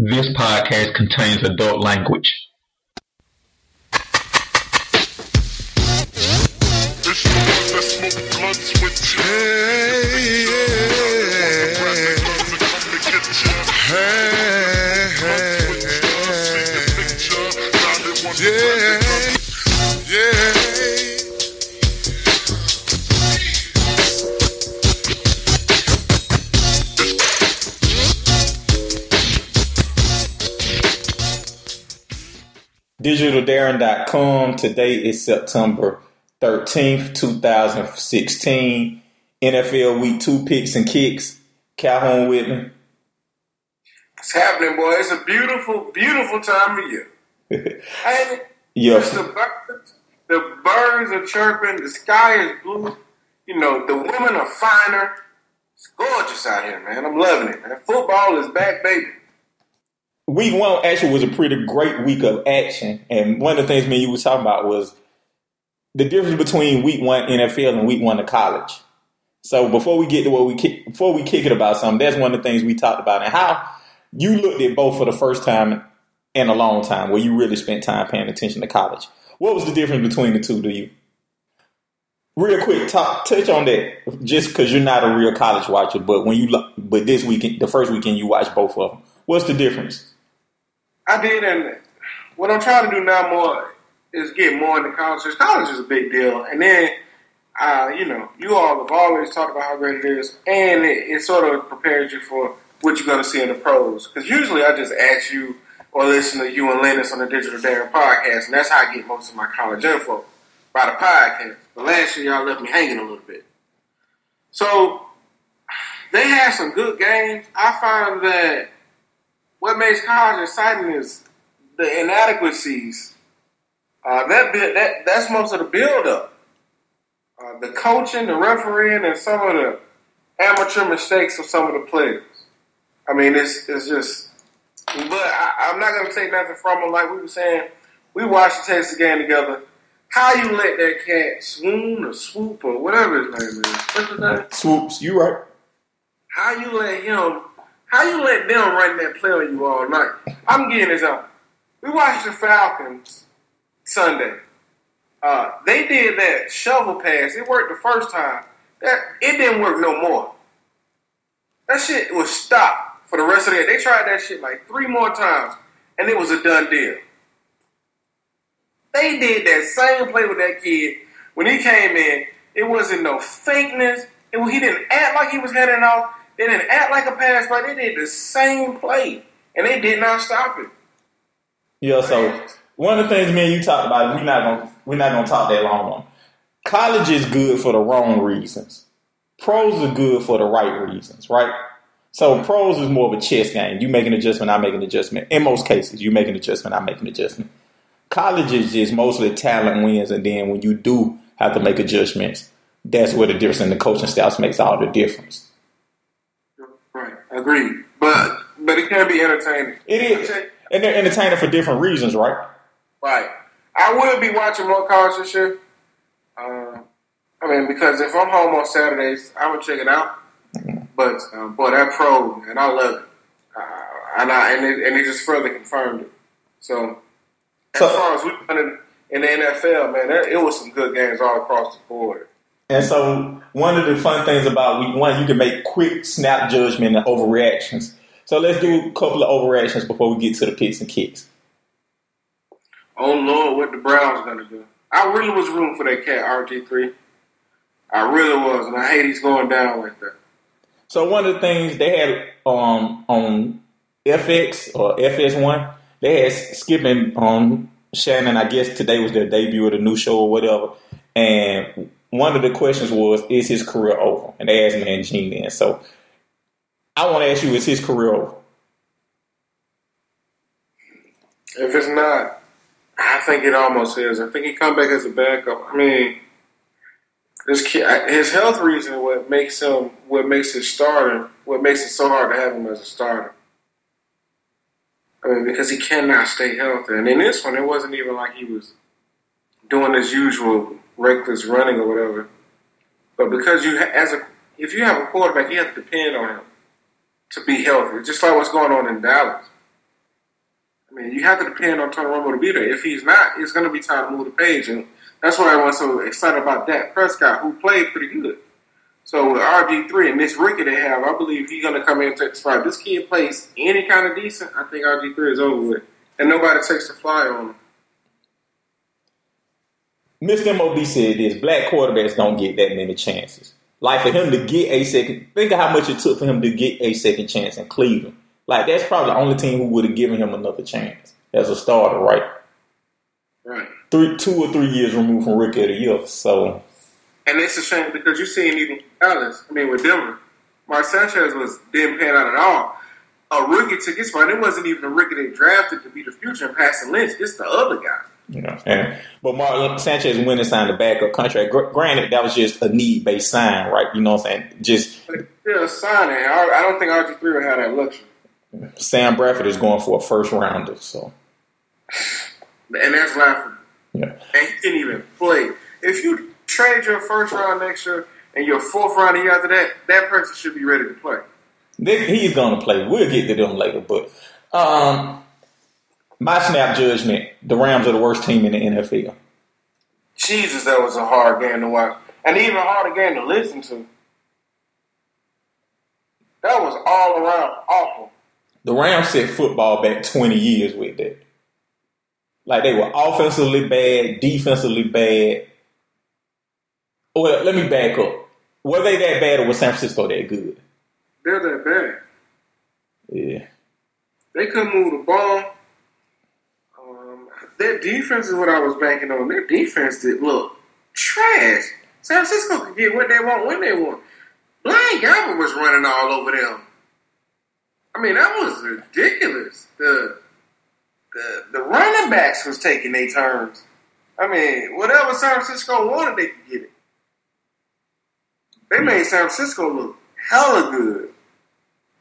This podcast contains adult language. Yeah. DigitalDarren.com. Today is September 13th, 2016. NFL Week 2 picks and kicks. Calhoun Whitman. It's happening, boy. It's a beautiful, beautiful time of year. And Yeah. the birds, the birds are chirping. The sky is blue. You know, the women are finer. It's gorgeous out here, man. I'm loving it, man. Football is back, baby. Week one actually was a pretty great week of action. And one of the things me you was talking about was the difference between week one NFL and week one of college. So before we get to what we kick, before we kick it about something, that's one of the things we talked about and how you looked at both for the first time in a long time, where you really spent time paying attention to college. What was the difference between the two to you? Real quick, talk, touch on that, just because you're not a real college watcher, but when you but this weekend, the first weekend you watched both of them. What's the difference? I did, and what I'm trying to do now more is get more into college. College is a big deal, and then, uh, you know, you all have always talked about how great it is, and it, it sort of prepares you for what you're going to see in the pros. Because usually I just ask you or listen to you and Lennox on the Digital Darren podcast, and that's how I get most of my college info by the podcast. But last year y'all left me hanging a little bit. So they had some good games. I find that what makes college exciting is the inadequacies. Uh, that bit, that that's most of the buildup. Uh, the coaching, the refereeing, and some of the amateur mistakes of some of the players. I mean, it's it's just. But I, I'm not going to take nothing from them. Like we were saying, we watched the Texas game together. How you let that cat swoon or swoop or whatever his name is? What's his name? Swoopes, you right. How you let him? How you let them run that play on you all night? I'm getting this out. We watched the Falcons Sunday. Uh, they did that shovel pass. It worked the first time. That it didn't work no more. That shit was stopped for the rest of the day. They tried that shit like three more times, and it was a done deal. They did that same play with that kid when he came in. It wasn't no fakeness. It, he didn't act like he was heading off. They didn't act like a pass play. They did the same play, and they did not stop it. Yeah, so one of the things me and you talked about, we're not gonna we're not gonna talk that long on. College is good for the wrong reasons. Pros are good for the right reasons, right? So pros is more of a chess game. You make an adjustment, I make an adjustment. In most cases, you make an adjustment, I make an adjustment. College is just mostly talent wins, and then when you do have to make adjustments, that's where the difference in the coaching styles makes all the difference. Agreed. But but it can be entertaining. It is, and they're entertaining for different reasons, right? Right. I will be watching more college this year. Uh, I mean, because if I'm home on Saturdays, I'm gonna check it out. But um, boy, that pro, and I love it. Uh, and I and it, and it just further confirmed it. So, as So- far as we in, in the NFL, man, there, it was some good games all across the board. And so one of the fun things about week one, you can make quick snap judgment and overreactions. So let's do a couple of overreactions before we get to the picks and kicks. Oh Lord, what the Browns gonna do? I really was rooting for that cat RG three. I really was, and I hate he's going down like that. So one of the things they had um, on FX or FS1, they had Skip and um, Shannon. I guess today was their debut of the new show or whatever. And one of the questions was, "Is his career over?" And they asked me and Gene then. So I want to ask you, is his career over? If it's not, I think it almost is. I think he come back as a backup. I mean, this kid, his health reason what makes him what makes his starter what makes it so hard to have him as a starter. I mean, because he cannot stay healthy. And in this one, it wasn't even like he was doing his usual reckless running or whatever. But because you, ha- as a, if you have a quarterback, you have to depend on him to be healthy. Just like what's going on in Dallas. I mean, you have to depend on Tony Romo to be there. If he's not, it's going to be time to move the page, and that's why I was so excited about Dak Prescott, who played pretty good. So with RG three and this rookie they have, I believe he's going to come in and take the spot. This kid plays any kind of decent, I think RG three is over with, and nobody takes the fly on him. Mr. MOB said this: black quarterbacks don't get that many chances. Like for him to get a second, think of how much it took for him to get a second chance in Cleveland. Like that's probably the only team who would have given him another chance as a starter, right? Right. Three, two or three years removed from rookie of the year. So And it's a shame because you seen even Dallas, I mean with Denver, Mark Sanchez was didn't pan out at all. A rookie took his spot. It wasn't even a rookie they drafted to be the future and Paxton Lynch. It's the other guy. You know, and but Mark Sanchez went and signed a backup contract. Gr- granted, that was just a need based sign, right? You know what I'm saying? Just still signing. I I don't think RG three would have that luxury. Sam Bradford is going for a first rounder, so And that's laughable. yeah. And he didn't even play. If you trade your first round next year and your fourth round the year after that, that person should be ready to play. He's going to play. We'll get to them later, but um, my snap judgment: the Rams are the worst team in the NFL. Jesus, that was a hard game to watch. And even a harder game to listen to. That was all around awful. The Rams set football back 20 years with that. Like they were offensively bad, defensively bad. Well, let me back up. Were they that bad or was San Francisco that good? They're that bad. Yeah. They couldn't move the ball. Their defense is what I was banking on. Their defense did look trash. San Francisco could get what they want when they want. Blaine Gabbert was running all over them. I mean, that was ridiculous. The the the running backs was taking their turns. I mean, whatever San Francisco wanted, they could get it. They made San Francisco look hella good.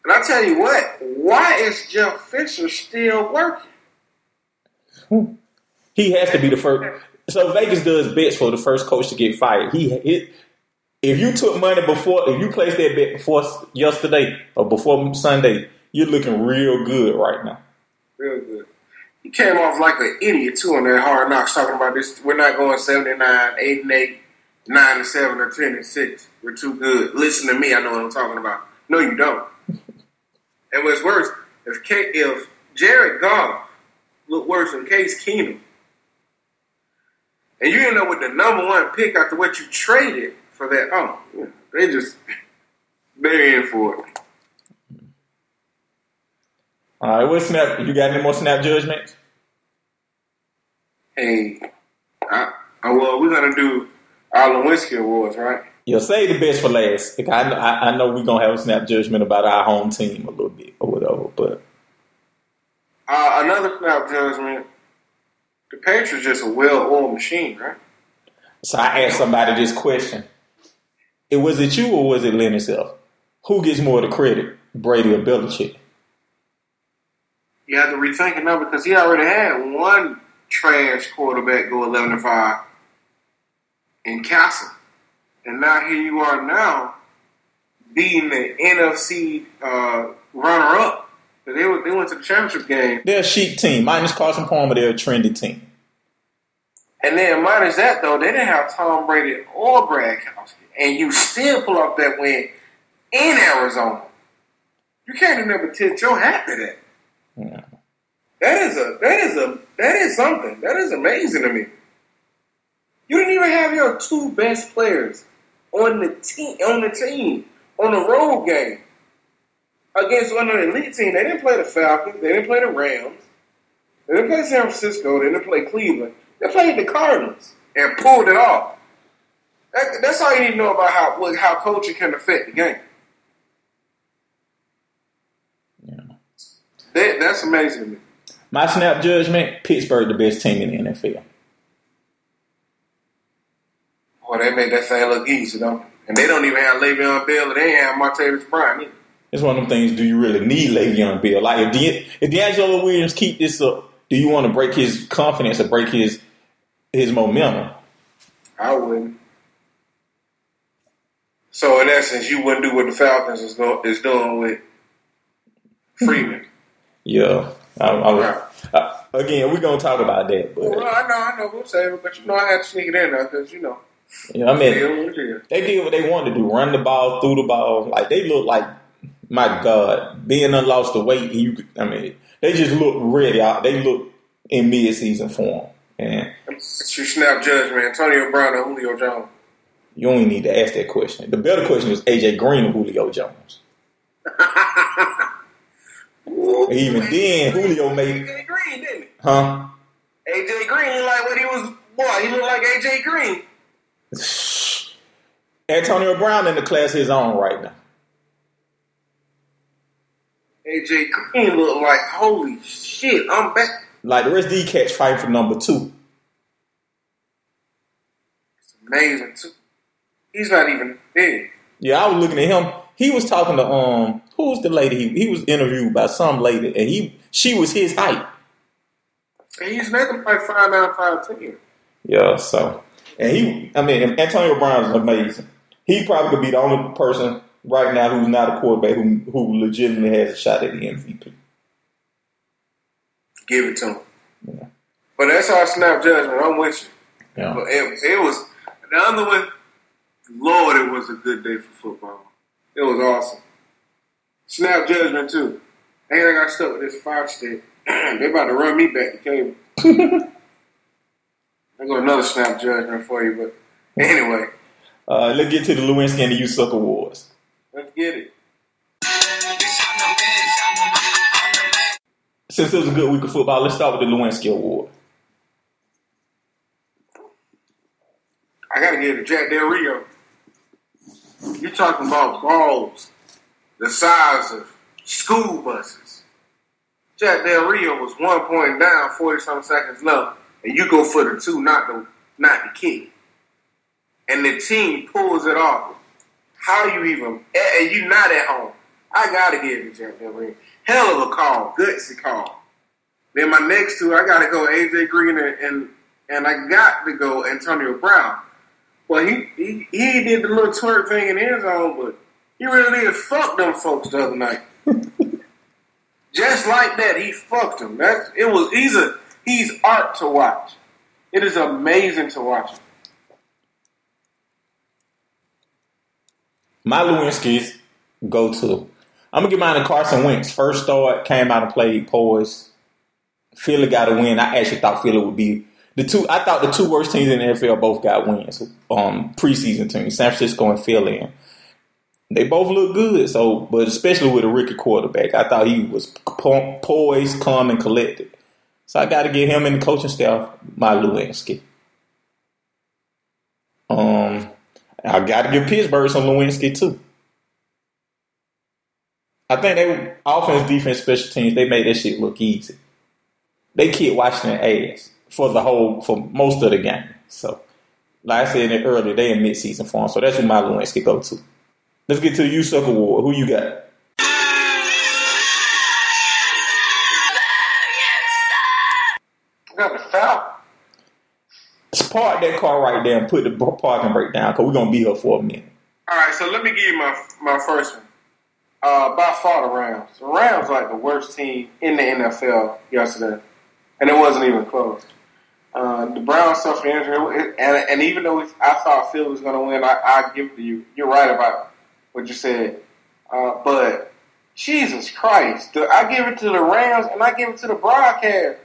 And I tell you what, why is Jeff Fisher still working? He has to be the first. So Vegas does bets for the first coach to get fired. He if you took money before, if you placed that bet before yesterday or before Sunday, you're looking real good right now. Real good. He came off like an idiot too on that hard knocks talking about this. We're not going 79, 8 and 8, 9 and 7, or 10 and 6. We're too good. Listen to me, I know what I'm talking about. No, you don't. and what's worse, if K, if Jared Goff looked worse than Case Keenum, and you end up with the number one pick after what you traded for that, oh, yeah, they just they're in for it. All right, what snap? You got any more snap judgments? Hey, I, I, well, we're gonna do our Lewinsky Awards, right? You'll say the best for last. Like, I, I, I know we're gonna have a snap judgment about our home team a little bit or whatever, but Uh, another snap judgment. The Patriots just a well-oiled machine, right? so I asked somebody this question: It was it you or was it Leonard Self? Who gets more of the credit, Brady or Belichick? You have to rethink it now because he already had one trash quarterback go eleven to five in Cassel, and now here you are now beating the NFC uh, runner-up. They were, they went to the championship game, They're a chic team, minus Carson Palmer. They're a trendy team. And then minus that though, they didn't have Tom Brady or Gronkowski, and you still pull off that win in Arizona. You can't even never tip your hat to that. Yeah. That is a that is a that is something. That is amazing to me. You didn't even have your two best players on the team on the team on the road game against one of the elite team. They didn't play the Falcons. They didn't play the Rams. They didn't play San Francisco. They didn't play Cleveland. They played the Cardinals and pulled it off. That, that's all you need to know about how what- how coaching can affect the game. Yeah. That, that's amazing to me. My snap judgment: Pittsburgh, the best team in the NFL. Boy, they made that thing look easy, though. And they don't even have Le'Veon Bell, and they ain't have Martavis Bryant either. It's one of them things. Do you really need Le'Veon Bell? Like if De- if DeAngelo Williams keep this up, do you want to break his confidence or break his his momentum? I wouldn't. So in essence, you wouldn't do what the Falcons is, go- is doing with Freeman. Yeah, I, I, uh, again, we're gonna talk about that, Well, but I know, I know who's saying, it, but you know, I had to sneak it in there because you know, you know, I mean, yeah, what it is. they did what they wanted to do: run the ball, through the ball. Like they look like, my God, being unlost the weight. You, could- I mean, they just look ready. They look in mid-season form, and Your snap judgment, Antonio Brown or Julio Jones. you only need to ask that question. The better question is AJ Green or Julio Jones. Even then, Julio made, AJ Green, didn't he? huh? AJ Green looked like what he was. Boy, he looked like AJ Green. Antonio Brown in the class his own right now. AJ Green looked like holy shit. I'm back. Like the rest of these cats fighting for number two. Amazing too. He's not even big. Yeah, I was looking at him. He was talking to um, who's the lady? He, he was interviewed by some lady, and he she was his height. And he's nothing like five nine, five ten. Yeah, so and he, I mean, Antonio Brown is amazing. He probably could be the only person right now who's not a quarterback who who legitimately has a shot at the MVP. Give it to him. Yeah. But that's our snap judgment. I'm with you. Yeah, But it, it was the other one. Lord, it was a good day for football. It was awesome. Snap judgment too. And I got stuck with this five stick. they about to run me back to cable. I got another snap judgment for you, but anyway, uh, let's get to the Lewinsky and the USUC awards. let's get it. Since it was a good week of football, let's start with the Lewinsky Award. I gotta give it to Jack Del Rio. You're talking about balls the size of school buses. Jack Del Rio was one point down, forty some seconds left, and you go for the two, not the not the kick. And the team pulls it off. How you even and you not at home. I gotta give it to Jack Del Rio. Hell of a call, gutsy call. Then my next two, I gotta go AJ Green and, and I got to go Antonio Brown. Well, he, he he did the little twerk thing in end zone, but he really did fuck them folks the other night. Just like that, he fucked them. That's it was. He's a he's art to watch. It is amazing to watch. him. My Lewinsky's go to. I'm gonna give mine to Carson Wentz. First start, came out and played poised. Philly got a win. I actually thought Philly would be the two. I thought the two worst teams in the NFL both got wins. Um, preseason teams, San Francisco and Philly. They both look good. So, but especially with a rookie quarterback, I thought he was po- poised, calm, and collected. So I got to give him and the coaching staff my Lewinsky. Um, I got to give Pittsburgh some Lewinsky too. I think they offense, defense, special teams. They made that shit look easy. They kicked Washington ass for the whole for most of the game. So, like I said earlier, they in mid-season form. So that's who my Lewinsky go to. Let's get to the USUC award. Who you got? I got the foul. Let's park that car right there and put the parking brake down because we're gonna be here for a minute. All right, so let me give you my my first one. Uh, by far the Rams. The Rams like the worst team in the NFL yesterday, and it wasn't even close. Uh, the Browns suffered injury, and, and even though I thought Phil was going to win, I, I give it to you. You're right about what you said, uh, but Jesus Christ, the, I give it to the Rams, and I give it to the broadcast.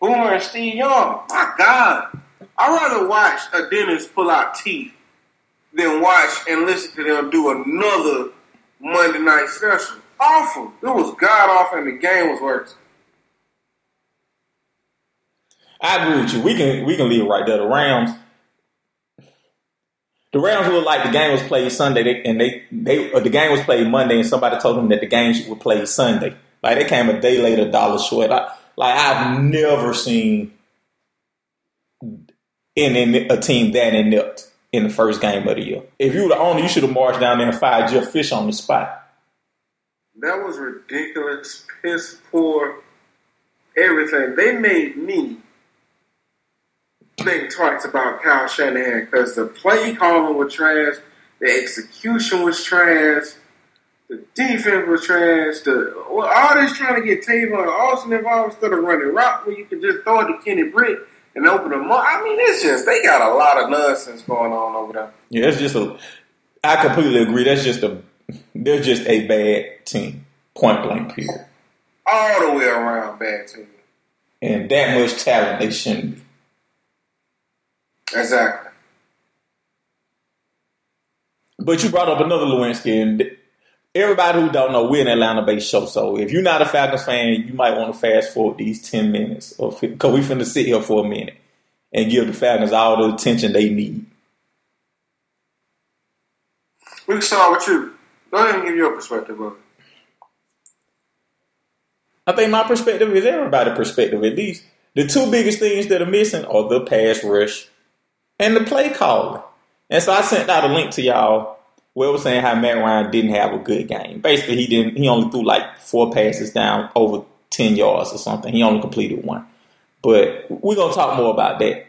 Boomer and Steve Young. My God, I'd rather watch a dentist pull out teeth than watch and listen to them do another Monday night special. Awful. It was god awful, and the game was worse. I agree with you. We can we can leave it right there. The Rams, the Rams look like the game was played Sunday, they, and they they uh, the game was played Monday, and somebody told them that the game would play Sunday. Like they came a day later, dollar short. I, like I've never seen in, in a team that inept in the first game of the year. If you were the owner, you should have marched down there and fired Jeff Fish on the spot. That was ridiculous, piss poor, everything. They made me think twice about Kyle Shanahan because the play calling was trash, the execution was trash. The defense was trash. The well, all this trying to get Tavon Austin involved instead of running route where you can just throw it to Kenny Britt and open them up. I mean, it's just they got a lot of nonsense going on over there. Yeah, that's just a. I completely agree. That's just a. They're just a bad team. Point blank. Period. All the way around bad team. And that much talent they shouldn't be. Exactly. But you brought up another Lewinsky, and everybody who don't know, we're an Atlanta-based show. So if you're not a Falcons fan, you might want to fast forward these ten minutes, because we finna sit here for a minute and give the Falcons all the attention they need. We can start with you. Go ahead and give your perspective of it. I think my perspective is everybody's perspective. At least the two biggest things that are missing are the pass rush and the play calling. And so I sent out a link to y'all where it was saying how Matt Ryan didn't have a good game. Basically, he didn't. He only threw like four passes down over ten yards or something. He only completed one. But we're gonna talk more about that.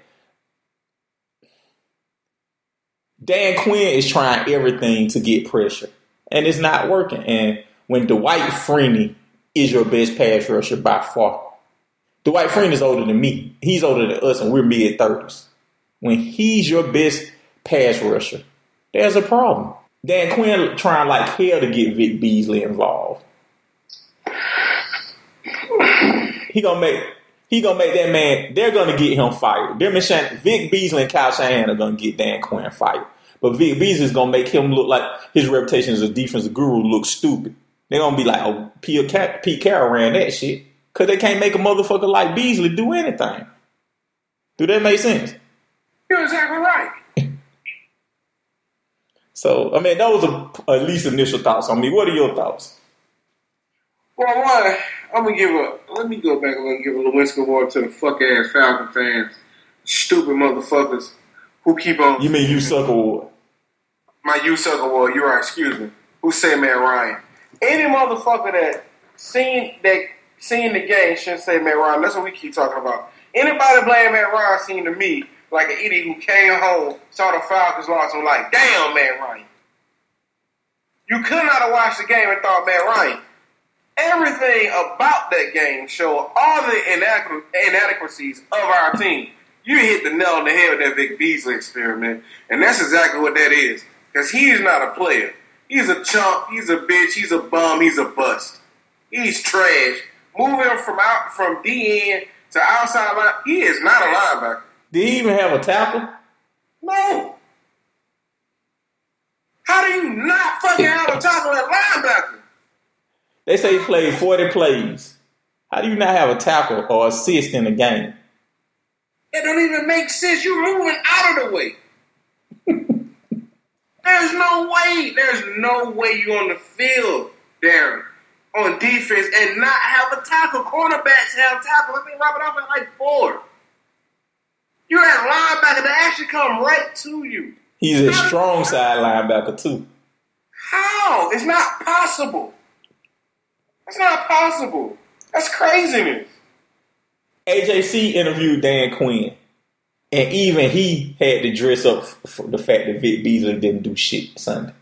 Dan Quinn is trying everything to get pressure, and it's not working. And when Dwight Freeney is your best pass rusher by far, Dwight Freeney is older than me. He's older than us, and we're mid thirties. When he's your best pass rusher, there's a problem. Dan Quinn trying like hell to get Vic Beasley involved. He gonna make he gonna make that man. They're gonna get him fired. Them and Vic Beasley and Kyle Shanahan are gonna get Dan Quinn fired. But Vic Beasley is gonna make him look like his reputation as a defensive guru look stupid. They're gonna be like, oh, Pete Car- Pete Carroll ran that shit because they can't make a motherfucker like Beasley do anything. Do that make sense? You're exactly right. So, I mean, those are at least initial thoughts on me. What are your thoughts? Well, one, I'm gonna give a. Let me go back and let me give a Lewinsky award to the fuck ass Falcon fans, stupid motherfuckers who keep on. You mean you suck award? my you suck award. You're right. Excuse me. Who say Matt Ryan? Any motherfucker that seen that seen the game shouldn't say Matt Ryan. That's what we keep talking about. Anybody blame Matt Ryan seemed to me like an idiot who came home, saw the Falcons lost, and was like, damn, Matt Ryan. You could not have watched the game and thought Matt Ryan. Everything about that game showed all the inadequ- inadequacies of our team. You hit the nail on the head with that Vic Beasley experiment, and that's exactly what that is. Because he is not a player. He's a chump. He's a bitch. He's a bum. He's a bust. He's trash. Moving from out from DN to outside line, he is not a linebacker. Did he even have a tackle? No. How do you not fucking have a tackle at linebacker? They say he played 40 plays. How do you not have a tackle or assist in the game? It don't even make sense. You're moving out of the way. There's no way. There's no way you're on the field, Darren, on defense and not have a tackle. Cornerbacks have tackle. I think Robert had like four. You're at linebacker that actually come right to you. He's a strong side linebacker, too. How? It's not possible. It's not possible. That's craziness. AJC interviewed Dan Quinn, and even he had to dress up for the fact that Vic Beasley didn't do shit Sunday.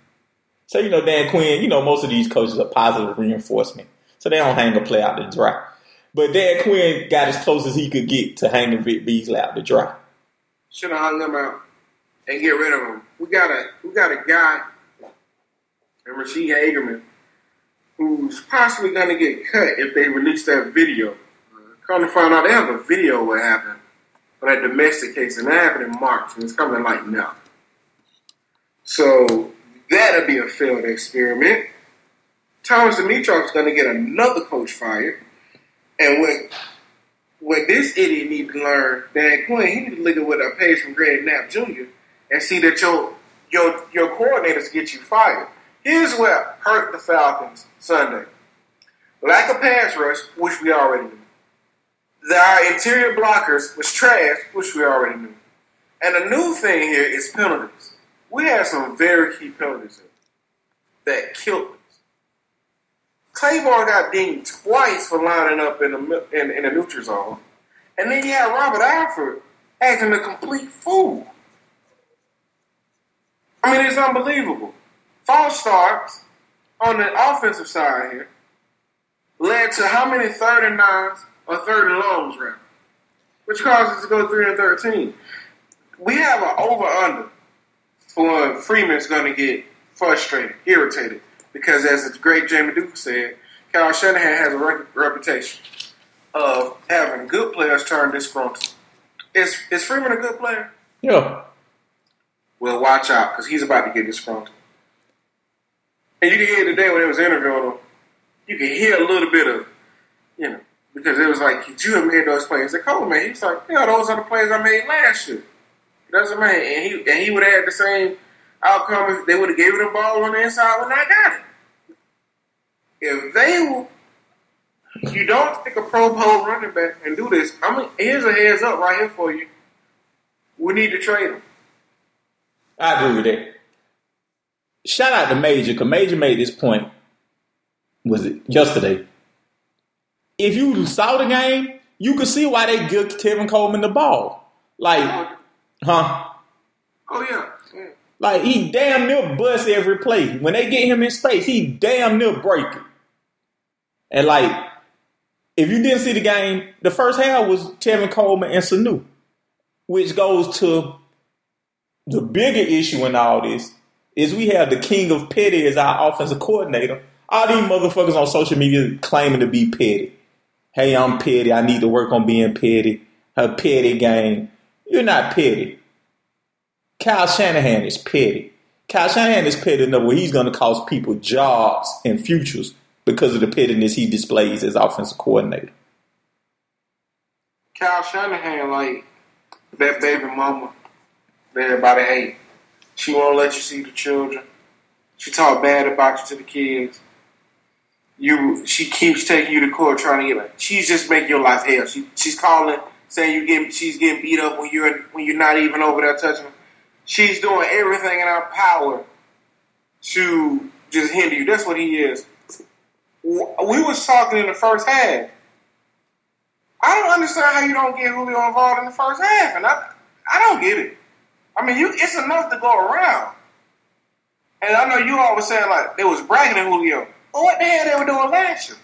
So, you know, Dan Quinn, you know, most of these coaches are positive reinforcement. So they don't hang a play out to dry. But Dan Quinn got as close as he could get to hanging Vic Beasley out to dry. Should have hung them out and get rid of him. We got a we got a guy, and Ra'Shede Hageman, who's possibly going to get cut if they release that video. Come to find out, they have a video of what happened for that domestic case, and that happened in March, and it's coming like now. So that'll be a failed experiment. Thomas Dimitroff is going to get another coach fired, and what what this idiot needs to learn, Dan Quinn, he need to look at what a page from Greg Knapp Jr. and see that your your your coordinators get you fired. Here's what hurt the Falcons Sunday: lack of pass rush, which we already knew. Our interior blockers was trash, which we already knew. And the new thing here is penalties. We had some very key penalties that killed us. Clayborn got dinged twice for lining up in the in, in the neutral zone, and then you had Robert Alford acting a complete fool. I mean, it's unbelievable. False starts, on the offensive side here led to how many third and nines or third and longs, rather, which caused us to go three and thirteen. We have an over under for Freeman's going to get frustrated, irritated, because as the great Jamie Duke said, Kyle Shanahan has a re- reputation of having good players turn disgruntled. Is is Freeman a good player? Yeah. Well, watch out because he's about to get disgruntled. And you can hear today when they was interviewing him, you can hear a little bit of, you know, because it was like, did you have made those plays? Like, oh man, he's like, yeah, those are the plays I made last year. That's what I mean. And he and he would have the same outcome if they would have gave him the ball on the inside when I got it. If they will, you don't take a Pro Bowl running back and do this. I mean, here's a heads up right here for you. We need to trade him. I agree with that. Shout out to Major, because Major made this point, was it yesterday? If you saw the game, you could see why they give Tevin Coleman the ball. Like, huh? Oh yeah. Like, he damn near busts every play. When they get him in space, he damn near break it. And like, if you didn't see the game, the first half was Tevin Coleman and Sanu, which goes to the bigger issue in all this is we have the king of petty as our offensive coordinator. All these motherfuckers on social media claiming to be petty. Hey, I'm petty. I need to work on being petty. A petty game. You're not petty. Kyle Shanahan is petty. Kyle Shanahan is petty enough where he's going to cost people jobs and futures because of the pettiness he displays as offensive coordinator. Kyle Shanahan, like that baby mama that everybody hate. She won't let you see the children. She talk bad about you to the kids. You, she keeps taking you to court trying to get. Like, she's just making your life hell. She, she's calling, saying you getting, she's getting beat up when you're when you're not even over there touching. Her. She's doing everything in her power to just hinder you. That's what he is. We was talking in the first half. I don't understand how you don't get Julio involved in the first half, and I, I don't get it. I mean, you it's enough to go around. And I know you all were saying like they was bragging at Julio. But what the hell they were doing last year?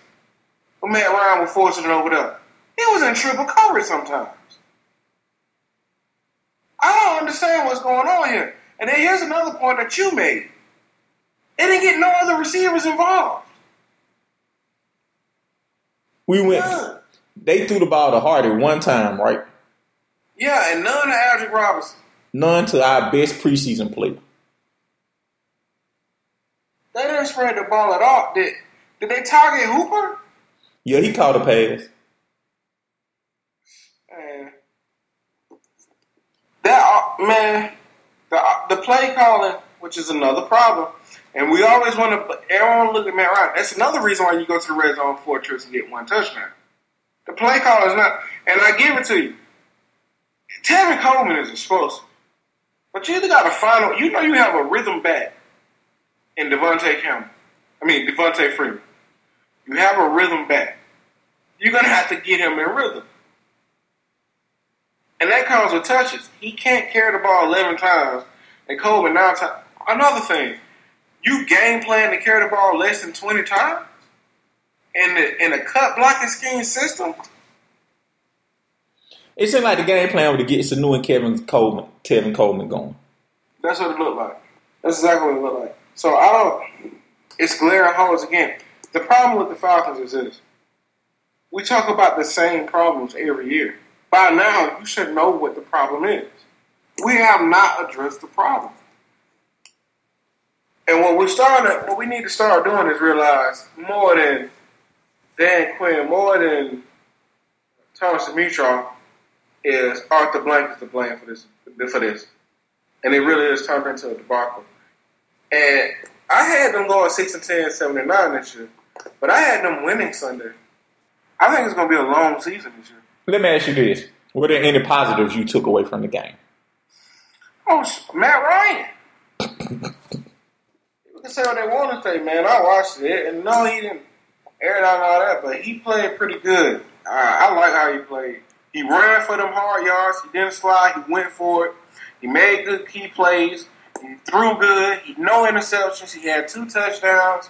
When Matt Ryan was forcing it over there. He was in triple coverage sometimes. I don't understand what's going on here. And then here's another point that you made. They didn't get no other receivers involved. We went. None. They threw the ball to Hardy one time, right? Yeah, and none to Aldrick Robinson. None to our best preseason player. They didn't spread the ball at all. Did did they target Hooper? Yeah, he caught a pass. Man, that man, the uh, the play calling, which is another problem, and we always want to. Everyone look at Matt Ryan. That's another reason why you go to the red zone four trips and get one touchdown. The play call is not, and I give it to you. Tevin Coleman is explosive, but you either got a final. You know, you have a rhythm back in Devontae Campbell. I mean Devonta Freeman. You have a rhythm back. You're gonna have to get him in rhythm. And that comes with touches. He can't carry the ball 11 times and Coleman nine times. Another thing, you game plan to carry the ball less than 20 times in the in a cut blocking scheme system. It seemed like the game plan was to get Sanu and Kevin Coleman, Tevin Coleman going. That's what it looked like. That's exactly what it looked like. So I don't. It's glaring holes again. The problem with the Falcons is this: we talk about the same problems every year. By now, you should know what the problem is. We have not addressed the problem. And what we started, what we need to start doing is realize more than Dan Quinn, more than Thomas Dimitroff, is Arthur Blank is to blame for this. For this, and it really is turned into a debacle. And I had them going six and 10, 7 and nine this year, but I had them winning Sunday. I think it's going to be a long season this year. Let me ask you this: Were there any positives you took away from the game? Oh, Matt Ryan. People can say what they want to say, man. I watched it, and no, he didn't air it out and all that, but he played pretty good. I, I like how he played. He ran for them hard yards. He didn't slide. He went for it. He made good key plays. He threw good. He no interceptions. He had two touchdowns.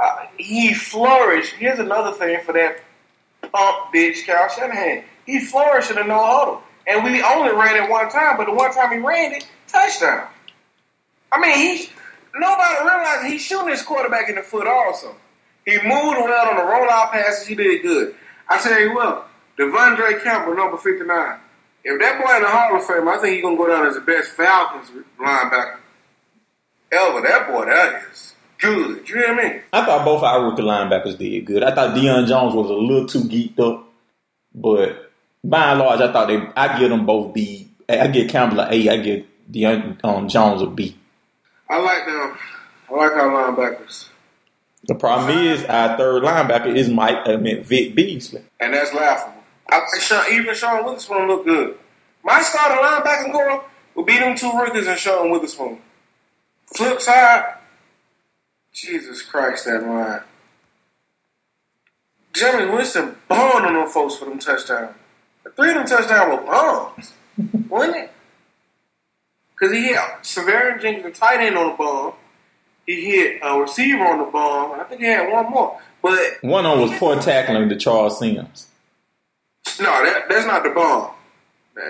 Uh, he flourished. Here's another thing for that pump bitch Kyle Shanahan. He flourished in a no huddle, and we only ran it one time. But the one time he ran it, touchdown. I mean, he nobody realized he's shooting his quarterback in the foot. Also, he moved around on the rollout passes. He did good. I tell you what, De'Vondre Campbell, number fifty nine. If that boy in the Hall of Fame, I think he's gonna go down as the best Falcons linebacker ever. That boy, that is good. You hear me? I thought both our rookie linebackers did good. I thought Deion Jones was a little too geeked up, but by and large, I thought they. I give them both B. I give Campbell an A. I give Deion um, Jones a B. I like them. I like our linebackers, The problem is our third linebacker is Mike. I mean Vic Beasley. and that's laughable. I Sean, even Sean Weatherspoon look good. My starting linebacker girl will be them two rookies and Sean Weatherspoon. Flip side, Jesus Christ, that line. Jameis Winston bombed on them folks for them touchdowns. The three of them touchdowns were bombs, wasn't it? Because he hit Seferian-Jenkins, the tight end, on the bomb. He hit a receiver on the bomb. I think he had one more. But One of them was poor tackling to Charles Sims. no, that, that's not the bomb.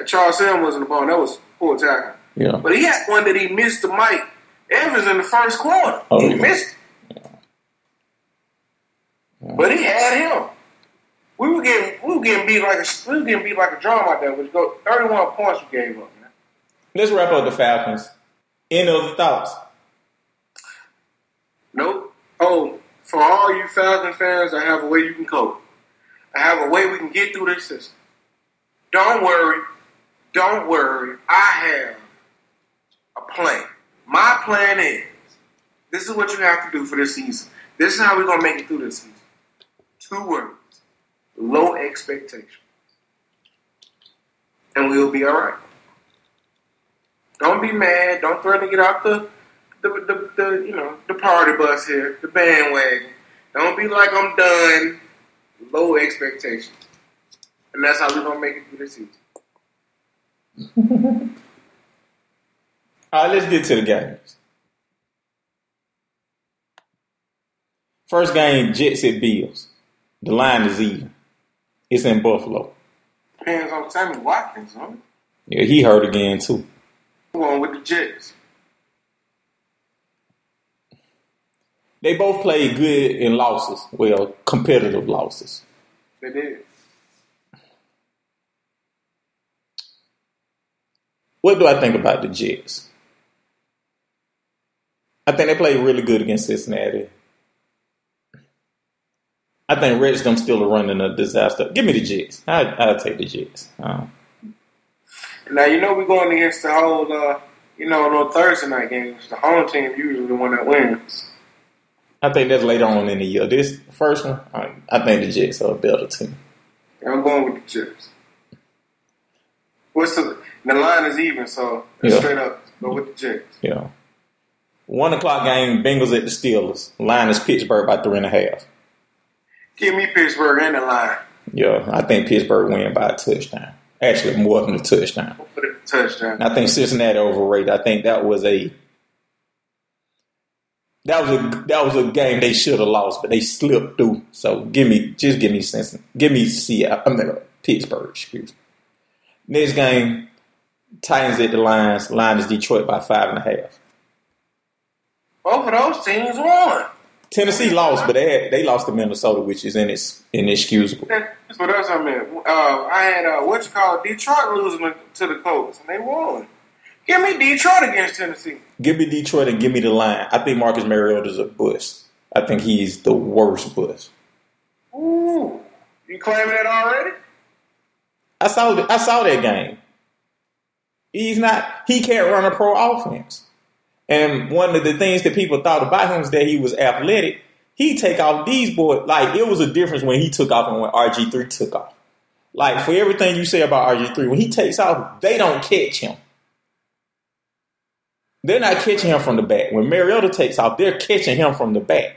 Charles Sims wasn't the bomb. That was poor tackling. Yeah. But he had one that he missed the Mike Evans in the first quarter. Oh, he yeah. missed. it. But he had him. We were getting we were getting beat like a we were getting beat like a drum out there. Which go thirty one points we gave up. Man. Let's wrap up the Falcons. Any other thoughts? Nope. Oh, for all you Falcon fans, I have a way you can cope. I have a way we can get through this system. Don't worry. Don't worry. I have a plan. My plan is this is what you have to do for this season. This is how we're going to make it through this season. Two words low expectations. And we'll be all right. Don't be mad. Don't threaten to get off the the, the, the you know the party bus here, the bandwagon. Don't be like I'm done. Low expectations, and that's how we're gonna make it through this season. All right, let's get to the games. First game, Jets at Bills. The line is even. It's in Buffalo. Depends on Sammy Watkins, huh? Yeah, he hurt again too. Going with the Jets. They both played good in losses. Well, competitive losses. They did. What do I think about the Jets? I think they played really good against Cincinnati. I think Rich them still running a disaster. Give me the Jets. I I'll take the Jets. Uh, Now you know we're going against the whole, uh, you know, on Thursday night games. The home team usually the one that wins. I think that's later on in the year. This first one, I, I think the Jets are a better team. I'm going with the Jets. What's the the line is even, so Yeah. straight up go with the Jets. Yeah. One o'clock game, Bengals at the Steelers. Line is Pittsburgh by three and a half. Give me Pittsburgh in the line. Yeah, I think Pittsburgh win by a touchdown. Actually, more than a touchdown. Touchdown. I think Cincinnati overrated. I think that was a that was a that was a game they should have lost, but they slipped through. So give me just give me Cincinnati, give me Seattle. I mean Pittsburgh. Excuse me. Next game, Titans at the Lions. Line is Detroit by five and a half. Both of those teams won. Tennessee lost, but they had, they lost to Minnesota, which is ines- inexcusable. That's what else I meant. Uh, I had uh, what you call Detroit losing to the Colts, and they won. Give me Detroit against Tennessee. Give me Detroit and give me the line. I think Marcus Mariota's a bust. I think he's the worst bust. Ooh, you claiming that already? I saw I saw that game. He's not. He can't run a pro offense. And one of the things that people thought about him is that he was athletic. He take off these boys. Like it was a difference when he took off and when RG three took off. Like for everything you say about RG three, when he takes off, they don't catch him. They're not catching him from the back. When Mariota takes off, they're catching him from the back.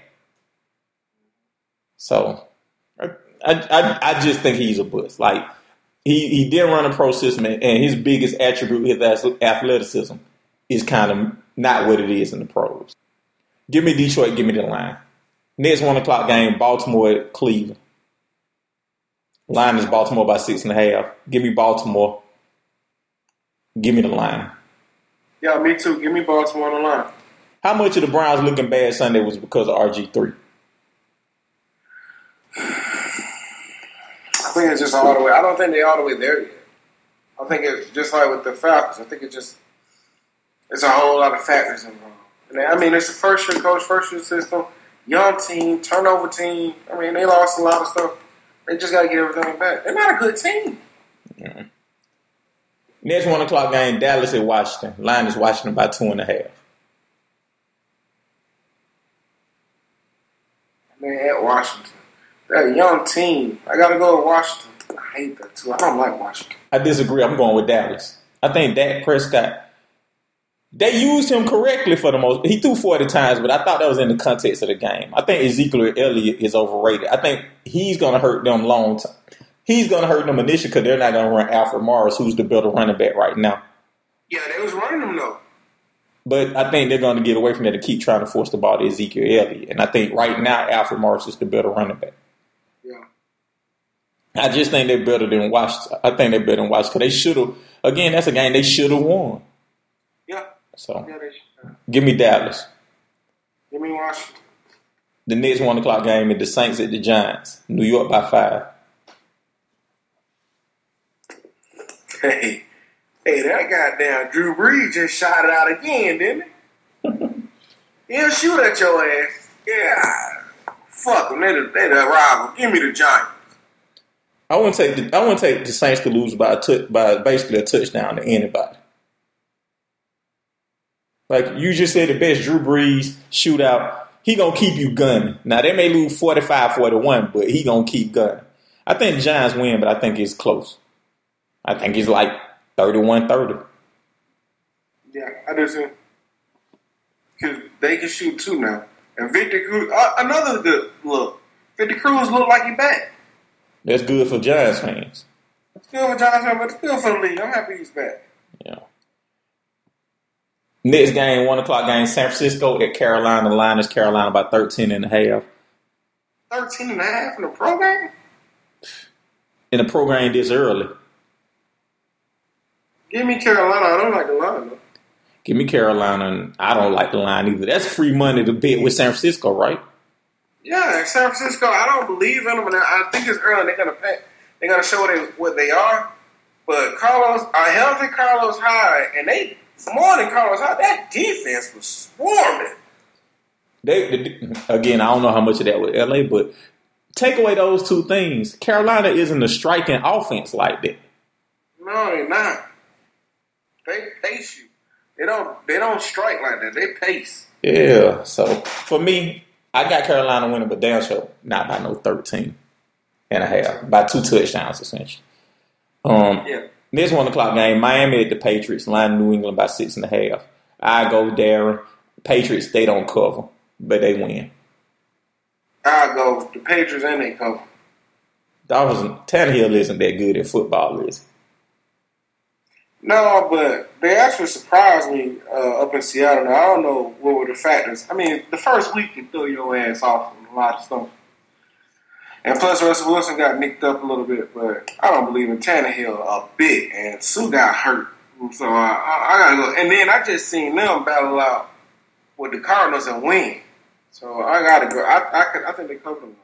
So I I, I just think he's a bust. Like he he didn't run a pro system, and his biggest attribute, his athleticism, is kind of not what it is in the pros. Give me Detroit. Give me the line. Next one o'clock game, Baltimore Cleveland. Line is Baltimore by six and a half. Give me Baltimore. Give me the line. Yeah, me too. Give me Baltimore on the line. How much of the Browns looking bad Sunday was because of RG three? I think it's just all the way. I don't think they're all the way there yet. I think it's just like with the Falcons. I think it just it's a whole lot of factors involved. I mean, it's a first year coach, first year system, young team, turnover team. I mean, they lost a lot of stuff. They just got to get everything back. They're not a good team. Mm-hmm. Next one o'clock game, Dallas at Washington. Line is Washington by two and a half. Man, at Washington, that young team. I got to go with Washington. I hate that too. I don't like Washington. I disagree. I'm going with Dallas. I think Dak Prescott. They used him correctly for the most. He threw 40 times, but I thought that was in the context of the game. I think Ezekiel Elliott is overrated. I think he's going to hurt them long time. He's going to hurt them initially because they're not going to run Alfred Morris, who's the better running back right now. Yeah, they was running them though. But I think they're going to get away from that and keep trying to force the ball to Ezekiel Elliott. And I think right now Alfred Morris is the better running back. Yeah. I just think they're better than Washington. I think they're better than Washington. They should have. Again, that's a game they should have won. So Yeah, they should. give me Dallas. Give me Washington. The next one o'clock game is the Saints at the Giants. New York by five. Hey, hey, that goddamn Drew Brees just shot it out again, didn't he? He'll shoot at your ass. Yeah. Fuck them. They the, they the rival. Give me the Giants. I wouldn't take the, I wouldn't take the Saints to lose by a by basically a touchdown to anybody. Like you just said, the best Drew Brees shootout. He gonna keep you gunning. Now they may lose 45-41, but he gonna keep gunning. I think Giants win, but I think it's close. I think it's like 31-30. Yeah, I do too. Because they can shoot too now. And Victor Cruz, uh, another good look. Victor Cruz look like he back. That's good for Giants fans. It's good for Johnson, but it's good for the league. I'm happy he's back. Yeah. Next game, one o'clock game, San Francisco at Carolina. The line is Carolina by 13 and a half. 13 and a half in the program? In the program this early. Give me Carolina. I don't like the line, though. Give me Carolina, and I don't like the line either. That's free money to bet with San Francisco, right? Yeah, San Francisco, I don't believe in them, and I think it's early. They're gonna pay, they're gonna show what they, what they are. But Carlos, a healthy Carlos Hyde, and they than Carlos Hyde. That defense was swarming. They, the, again, I don't know how much of that was LA, but take away those two things. Carolina isn't a striking offense like that. No, they're not. They pace you. They don't. They don't strike like that. They pace. Yeah. So for me, I got Carolina winning, but damn sure not by no 13 and a half. By two touchdowns, essentially. Um, Yeah. Next one o'clock game, Miami at the Patriots, line New England by six and a half. I go Darren. Patriots, they don't cover, but they win. I go the Patriots and they cover. Dolphins, Tannehill isn't that good at football, is No, but they actually surprised me uh, up in Seattle. Now, I don't know what were the factors. I mean, the first week can throw your ass off a lot of stuff. And plus, Russell Wilson got nicked up a little bit, but I don't believe in Tannehill a bit. And Sue got hurt, so I, I, I gotta go. And then I just seen them battle out with the Cardinals and win. So I gotta go. I I, could, I think they cover them.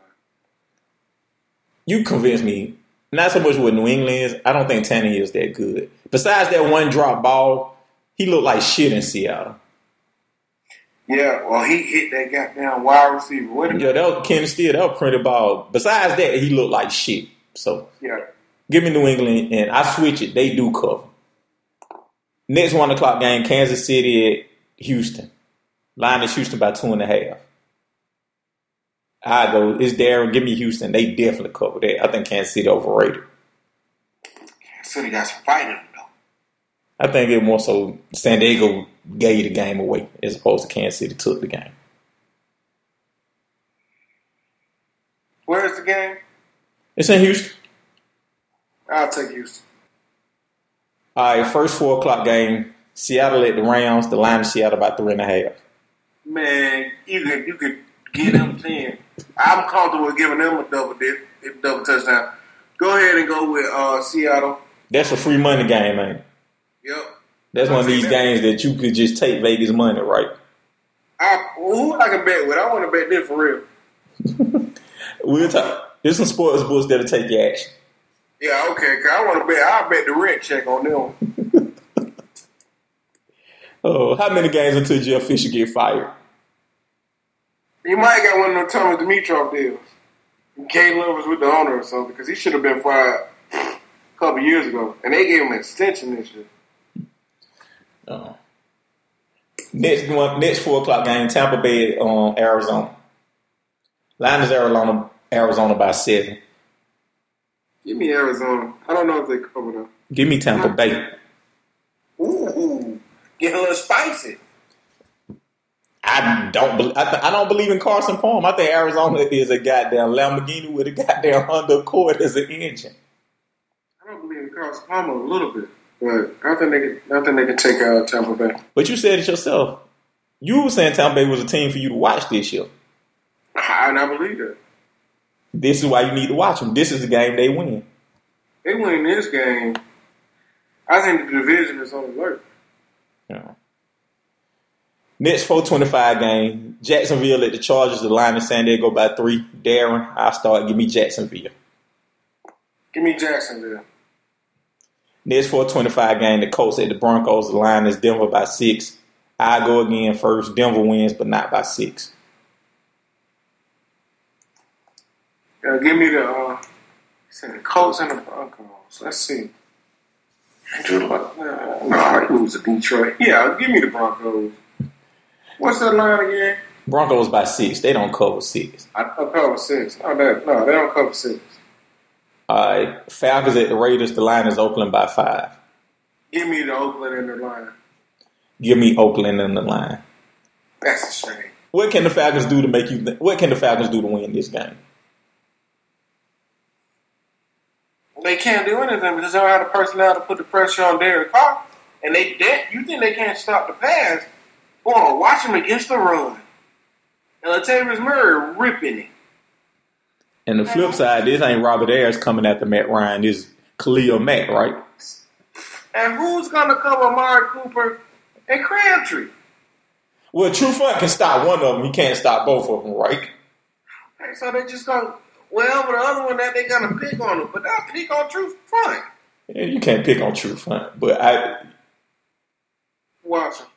You convinced me. Not so much with New England is. I don't think Tannehill is that good. Besides that one drop ball, he looked like shit in Seattle. Yeah, well, he hit that goddamn wide receiver. What? Yeah, that was Kenny Stills. That was printed ball. Besides that, he looked like shit. So Yeah. give me New England, and I switch it. They do cover. Next one o'clock game, Kansas City at Houston. Line is Houston by two and a half. I go, it's Darren. Give me Houston. They definitely cover that. I think Kansas City overrated. Kansas City got some fighting though. I think it more so San Diego gave the game away as opposed to Kansas City took the game. Where's the game? It's in Houston. I'll take Houston. All right, first four o'clock game. Seattle at the Rams. The line is Seattle by three and a half. Man, you could you could Give them ten. I'm comfortable giving them a double dip, if double touchdown. Go ahead and go with uh, Seattle. That's a free money game, man. Yep. That's one of these games that you could just take Vegas money, right? I, who I can bet with? I want to bet this for real. We'll talk. There's some sports books that'll take your action. Yeah, okay. Cause I want to bet. I'll bet the rent check on them. Oh, how many games until Jeff Fisher get fired? You might have got one of them Thomas Dimitroff deals. Caleb was with the owner or something because he should have been fired a couple years ago, and they gave him an extension this year. Oh. Next one, next four o'clock game, Tampa Bay on Arizona. Line is Arizona, Arizona by seven. Give me Arizona. I don't know if they cover them. Give me Tampa Bay. Ooh, get a little spicy. I don't. Be, I, th- I don't believe in Carson Palm. I think Arizona is a goddamn Lamborghini with a goddamn Honda Accord as an engine. I don't believe in Carson Palmer a little bit, but I think they can. I think they can take out Tampa Bay. But you said it yourself. You were saying Tampa Bay was a team for you to watch this year. I, and I believe that This is why you need to watch them. This is the game they win. they win this game. I think the division is on alert. Yeah. Next 425 game, Jacksonville at the Chargers. The line in San Diego by three. Darren, I'll start. Give me Jacksonville. Give me Jacksonville. Next 425 game, the Colts at the Broncos. The line is Denver by six. I go again first. Denver wins, but not by six. Uh, give me the uh, the Colts and the Broncos. Let's see. Uh, no, I lose to Detroit. Yeah, give me the Broncos. What's that line again? Broncos by six. They don't cover six. I, I cover six. No, that, no, they don't cover six. All right. Falcons at the Raiders. The line is Oakland by five. Give me the Oakland in the line. Give me Oakland in the line. That's a shame. What can the Falcons do to make you? Th- what can the Falcons do to win this game? They can't do anything because they don't have the personnel to put the pressure on Derek Carr. And they, you think they can't stop the pass? Boy, watch them against the run. And Latavius Murray ripping it. And the flip side, this ain't Robert Ayers coming after Matt Ryan. This is Khalil Mack, right? And who's gonna cover Amari Cooper and Crabtree? Well, Trufant can stop one of them. He can't stop both of them, right? And so they just gonna well, but the other one that they gonna pick on him, but they'll pick on True Front. Yeah, you can't pick on Trufant, but I. Watch him.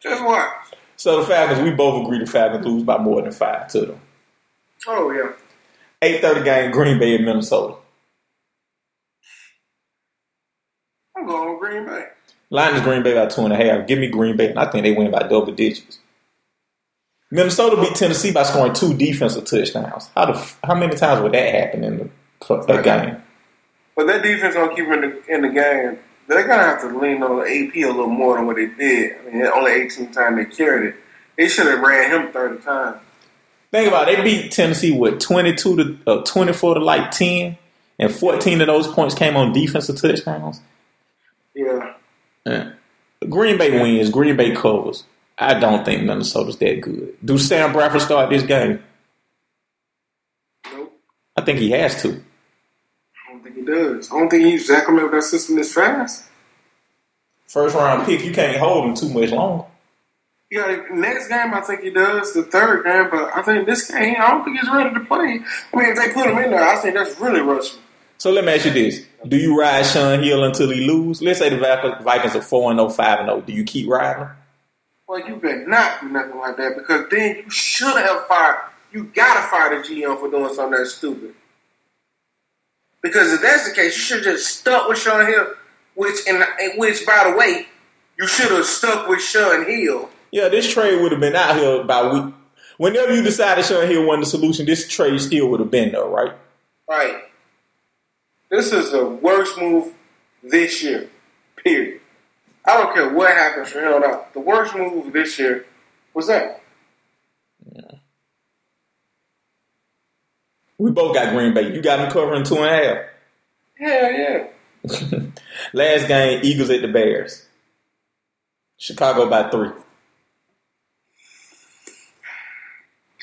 Just watch. So the Falcons, we both agree the Falcons lose by more than five to them. Oh yeah. Eight thirty game, Green Bay in Minnesota. I'm going with Green Bay. Line is Green Bay by two and a half. Give me Green Bay, and I think they win by double digits. Minnesota beat Tennessee by scoring two defensive touchdowns. How the how many times would that happen in the game? But that defense gonna keep in the, in the game. They're gonna have to lean on the AP a little more than what they did. I mean, only 18 times they carried it. They should have ran him 30 times. Think about it. They beat Tennessee with twenty two to uh, twenty four to like ten, and fourteen of those points came on defensive touchdowns. Yeah. Yeah. Green Bay wins. Green Bay covers. I don't think Minnesota's that good. Do Sam Bradford start this game? Nope. I think he has to. I don't think he does. I don't think he's acclimated with that system this fast. First round pick, you can't hold him too much longer. Yeah, next game I think he does. The third game, but I think this game I don't think he's ready to play. I mean, if they put him in there, I think that's really rushing. So let me ask you this: Do you ride Shaun Hill until he lose? Let's say the Vikings are four and 0, 5 and zero. Do you keep riding him? Well, you better not do nothing like that because then you should have fired. You gotta fire the GM for doing something that stupid. Because if that's the case, you should just stuck with Shaun Hill. Which, and which, by the way, you should have stuck with Shaun Hill. Yeah, this trade would have been out here by week. Whenever you decided Shaun Hill wasn't the solution, this trade still would have been though, right? Right. This is the worst move this year. Period. I don't care what happens from here on out. The worst move this year was that. Yeah. We both got Green Bay. You got them covering two and a half. Hell yeah. Last game, Eagles at the Bears. Chicago by three.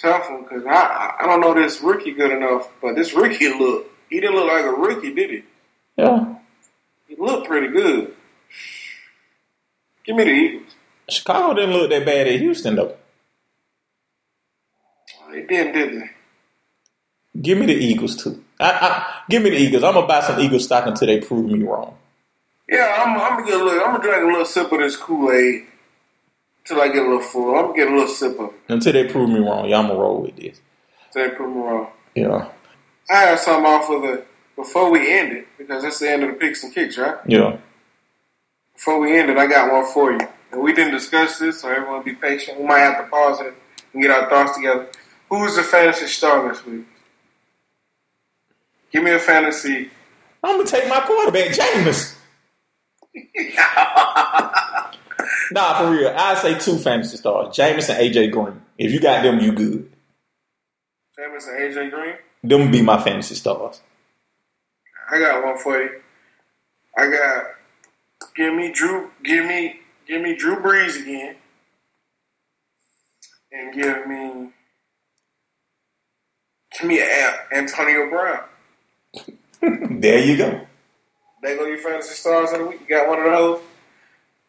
Tough one because I I- I don't know this rookie good enough, but this rookie look he didn't look like a rookie, did he? Yeah. He looked pretty good. Give me the Eagles. Chicago didn't look that bad at Houston though. Oh, they didn't, did they? Give me the Eagles too. I, I, give me the Eagles. I'm gonna buy some Eagles stock until they prove me wrong. Yeah, I'm, I'm gonna get a little. I'm gonna drink a little sip of this Kool Aid till I get a little full. I'm gonna get a little sip of it Until they prove me wrong, y'all, I'm gonna roll with this. till they prove me wrong. Yeah, I have something off of the before we end it because that's the end of the picks and kicks, right? yeah. Before we end it, I got one for you. And we didn't discuss this, so everyone be patient. We might have to pause it and get our thoughts together. Who is the fantasy star this week? Give me a fantasy. I'm gonna take my quarterback, Jameis. Nah, for real. I say two fantasy stars, Jameis and AJ Green. If you got them, you good. Jameis and AJ Green. Them be my fantasy stars. I got one for you. I got give me Drew give me give me Drew Brees again. And give me give me Antonio Brown. there you go. They go your fantasy stars of the week. You got one of those.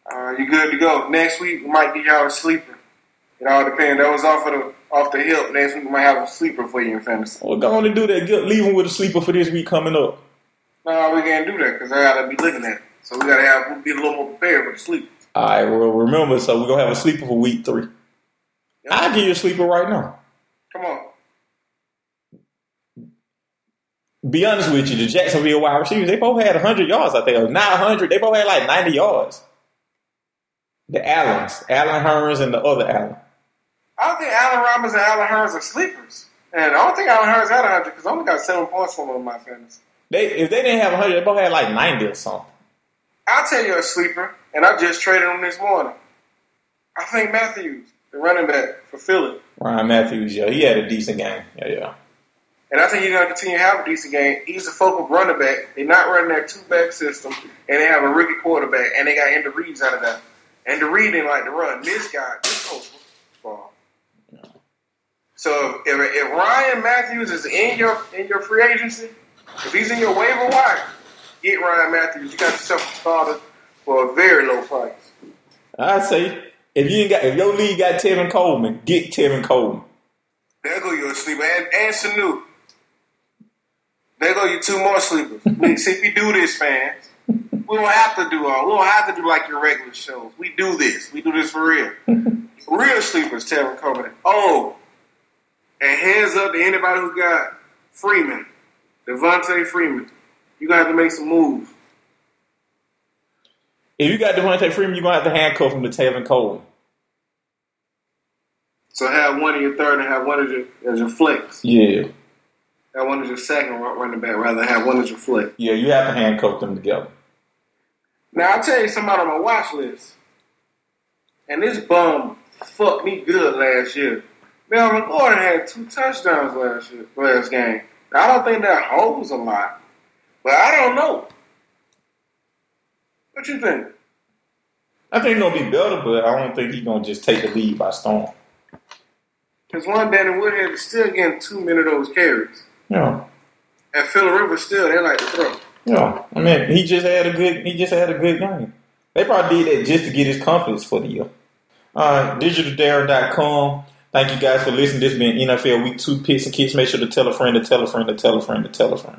Uh, you good to go. Next week we might give y'all a sleeper. It all depends. That was off of the off the hip. Next week we might have a sleeper for you in fantasy. We're going to do that. Get, leave them with a sleeper for this week coming up. No, we can't do that because I gotta be looking at it. So we gotta have we'll be a little more prepared for the sleeper. All right, well, remember, so we're going to have a sleeper for week three. I'll give you a sleeper right now. Come on. Be honest with you, the Jacksonville wide receivers, they both had 100 yards, I think. Or not 100, they both had like 90 yards. The Allens, Allen Hurns and the other Allen. I don't think Allen Robinson and Allen Hurns are sleepers. And I don't think Allen Hurns had 100 because I only got seven points from him in my fantasy. They If they didn't have 100, they both had like 90 or something. I'll tell you a sleeper, and I just traded him this morning. I think Mathews, the running back for Philly. Ryan Mathews, yeah, he had a decent game. Yeah, yeah. And I think he's going to continue to have a decent game. He's a focal running back. They're not running that two back system, and they have a rookie quarterback, and they got Andy Reid's out of that. And the Reed didn't like to run. This guy, this ball. So if, if Ryan Mathews is in your in your free agency, if he's in your waiver wire, get Ryan Mathews. You got yourself a starter for a very low price. I say, if you ain't got, if your league got Tevin Coleman, get Tevin Coleman. There go your sleeper and, and Sanu. There go your two more sleepers. See, if you do this, fans, we don't have to do all. We don't have to do like your regular shows. We do this. We do this for real. real sleepers, Tevin Coleman. Oh, and hands up to anybody who got Freeman, Devonta Freeman. You gonna have to make some moves. If you got Devonta Freeman, you're going to have to handcuff him to Tevin Coleman. So have one of your third and have one as your as your flex. Yeah. Have one as your second run- running back rather than have one as your flex. Yeah, you have to handcuff them together. Now I'll tell you somebody on my watch list. And this bum fucked me good last year. Melvin Gordon had two touchdowns last year, last game. Now, I don't think that holds a lot, but I don't know. What you think? I think to be better, but I don't think he's going to just take the lead by storm. Because one Danny Woodhead is still getting two minute of those carries. Yeah. And Phil Rivers still, they like to throw. Yeah. I mean, he just had a good, he just had a good game. They probably did that just to get his confidence for the year. Uh, digitaldarren.com. Thank you guys for listening. This has been NFL Week 2 Picks and Kicks. Make sure to tell a friend to tell a friend to tell a friend to tell a friend.